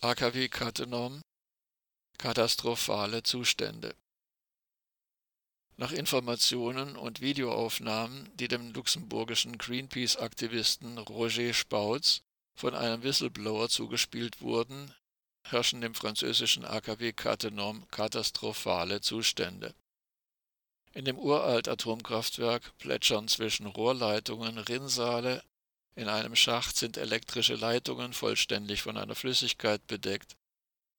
AKW Cattenom Katastrophale Zustände Nach Informationen und Videoaufnahmen, die dem luxemburgischen Greenpeace-Aktivisten Roger Spautz von einem Whistleblower zugespielt wurden, herrschen im französischen AKW Cattenom katastrophale Zustände. In dem Uralt-Atomkraftwerk plätschern zwischen Rohrleitungen Rinnsale, in einem Schacht sind elektrische Leitungen vollständig von einer Flüssigkeit bedeckt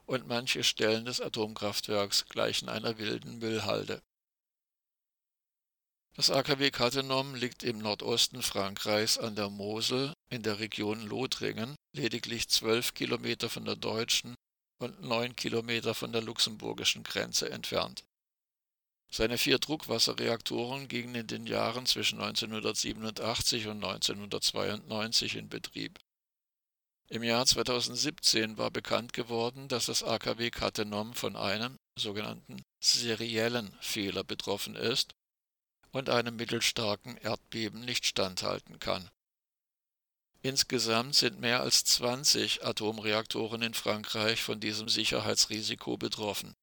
und manche Stellen des Atomkraftwerks gleichen einer wilden Müllhalde. Das AKW Cattenom liegt im Nordosten Frankreichs an der Mosel in der Region Lothringen, lediglich zwölf Kilometer von der deutschen und neun Kilometer von der luxemburgischen Grenze entfernt. Seine vier Druckwasserreaktoren gingen in den Jahren zwischen 1987 und 1992 in Betrieb. Im Jahr 2017 war bekannt geworden, dass das AKW Cattenom von einem sogenannten seriellen Fehler betroffen ist und einem mittelstarken Erdbeben nicht standhalten kann. Insgesamt sind mehr als 20 Atomreaktoren in Frankreich von diesem Sicherheitsrisiko betroffen.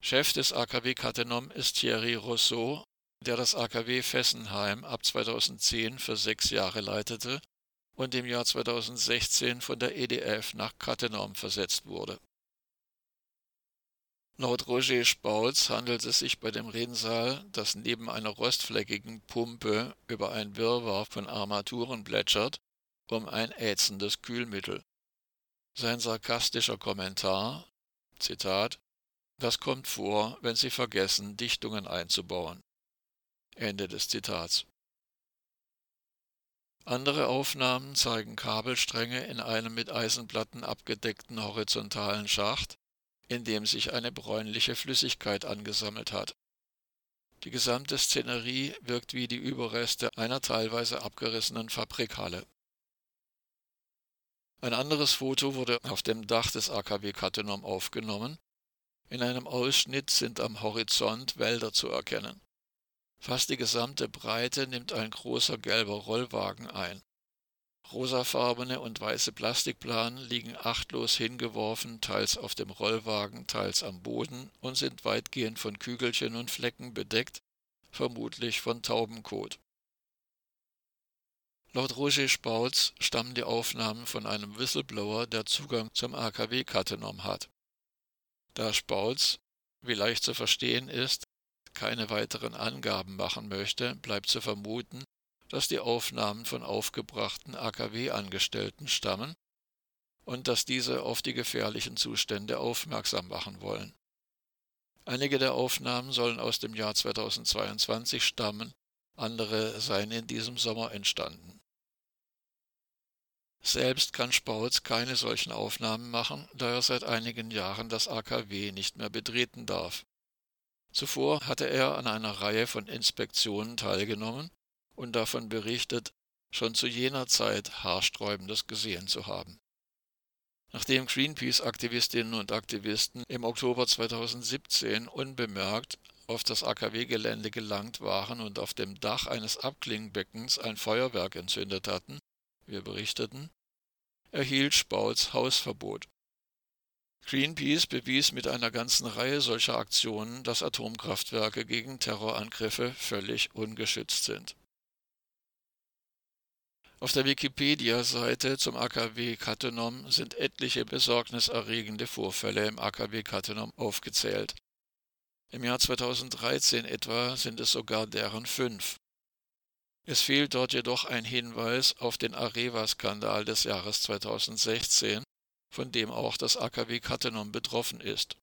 Chef des AKW Cattenom ist Thierry Rousseau, der das AKW Fessenheim ab 2010 für sechs Jahre leitete und im Jahr 2016 von der EDF nach Cattenom versetzt wurde Laut Roger Spautz handelt es sich bei dem Rinnsal, das neben einer rostfleckigen Pumpe über ein Wirrwarr von Armaturen plätschert, um ein ätzendes Kühlmittel. Sein sarkastischer Kommentar Zitat Das kommt vor, wenn Sie vergessen, Dichtungen einzubauen. Ende des Zitats. Andere Aufnahmen zeigen Kabelstränge in einem mit Eisenplatten abgedeckten horizontalen Schacht, in dem sich eine bräunliche Flüssigkeit angesammelt hat. Die gesamte Szenerie wirkt wie die Überreste einer teilweise abgerissenen Fabrikhalle. Ein anderes Foto wurde auf dem Dach des AKW Cattenom aufgenommen. In einem Ausschnitt sind am Horizont Wälder zu erkennen. Fast die gesamte Breite nimmt ein großer gelber Rollwagen ein. Rosafarbene und weiße Plastikplanen liegen achtlos hingeworfen, teils auf dem Rollwagen, teils am Boden und sind weitgehend von Kügelchen und Flecken bedeckt, vermutlich von Taubenkot. Laut Roger Spautz stammen die Aufnahmen von einem Whistleblower, der Zugang zum AKW Cattenom hat. Da Spautz, wie leicht zu verstehen ist, keine weiteren Angaben machen möchte, bleibt zu vermuten, dass die Aufnahmen von aufgebrachten AKW-Angestellten stammen und dass diese auf die gefährlichen Zustände aufmerksam machen wollen. Einige der Aufnahmen sollen aus dem Jahr 2022 stammen, andere seien in diesem Sommer entstanden. Selbst kann Spautz keine solchen Aufnahmen machen, da er seit einigen Jahren das AKW nicht mehr betreten darf. Zuvor hatte er an einer Reihe von Inspektionen teilgenommen und davon berichtet, schon zu jener Zeit Haarsträubendes gesehen zu haben. Nachdem Greenpeace-Aktivistinnen und Aktivisten im Oktober 2017 unbemerkt auf das AKW-Gelände gelangt waren und auf dem Dach eines Abklingbeckens ein Feuerwerk entzündet hatten, wir berichteten, erhielt Spautz Hausverbot. Greenpeace bewies mit einer ganzen Reihe solcher Aktionen, dass Atomkraftwerke gegen Terrorangriffe völlig ungeschützt sind. Auf der Wikipedia-Seite zum AKW Cattenom sind etliche besorgniserregende Vorfälle im AKW Cattenom aufgezählt. Im Jahr 2013 etwa sind es sogar deren fünf. Es fehlt dort jedoch ein Hinweis auf den Areva-Skandal des Jahres 2016, von dem auch das AKW Cattenom betroffen ist.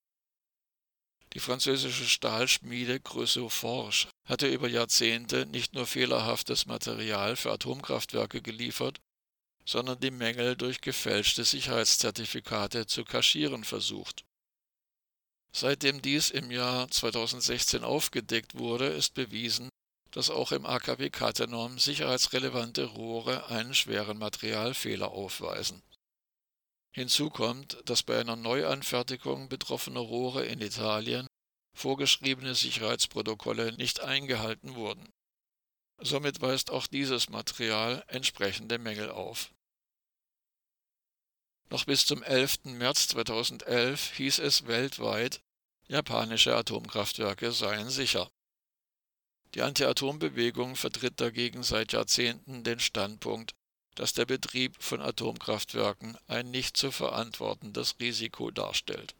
Die französische Stahlschmiede Creusot Forge hatte über Jahrzehnte nicht nur fehlerhaftes Material für Atomkraftwerke geliefert, sondern die Mängel durch gefälschte Sicherheitszertifikate zu kaschieren versucht. Seitdem dies im Jahr 2016 aufgedeckt wurde, ist bewiesen, dass auch im AKW Cattenom sicherheitsrelevante Rohre einen schweren Materialfehler aufweisen Hinzu kommt, dass bei einer Neuanfertigung betroffener Rohre in Italien vorgeschriebene Sicherheitsprotokolle nicht eingehalten wurden. Somit weist auch dieses Material entsprechende Mängel auf. Noch bis zum 11. März 2011 hieß es weltweit, japanische Atomkraftwerke seien sicher. Die Anti-Atom-Bewegung vertritt dagegen seit Jahrzehnten den Standpunkt, dass der Betrieb von Atomkraftwerken ein nicht zu verantwortendes Risiko darstellt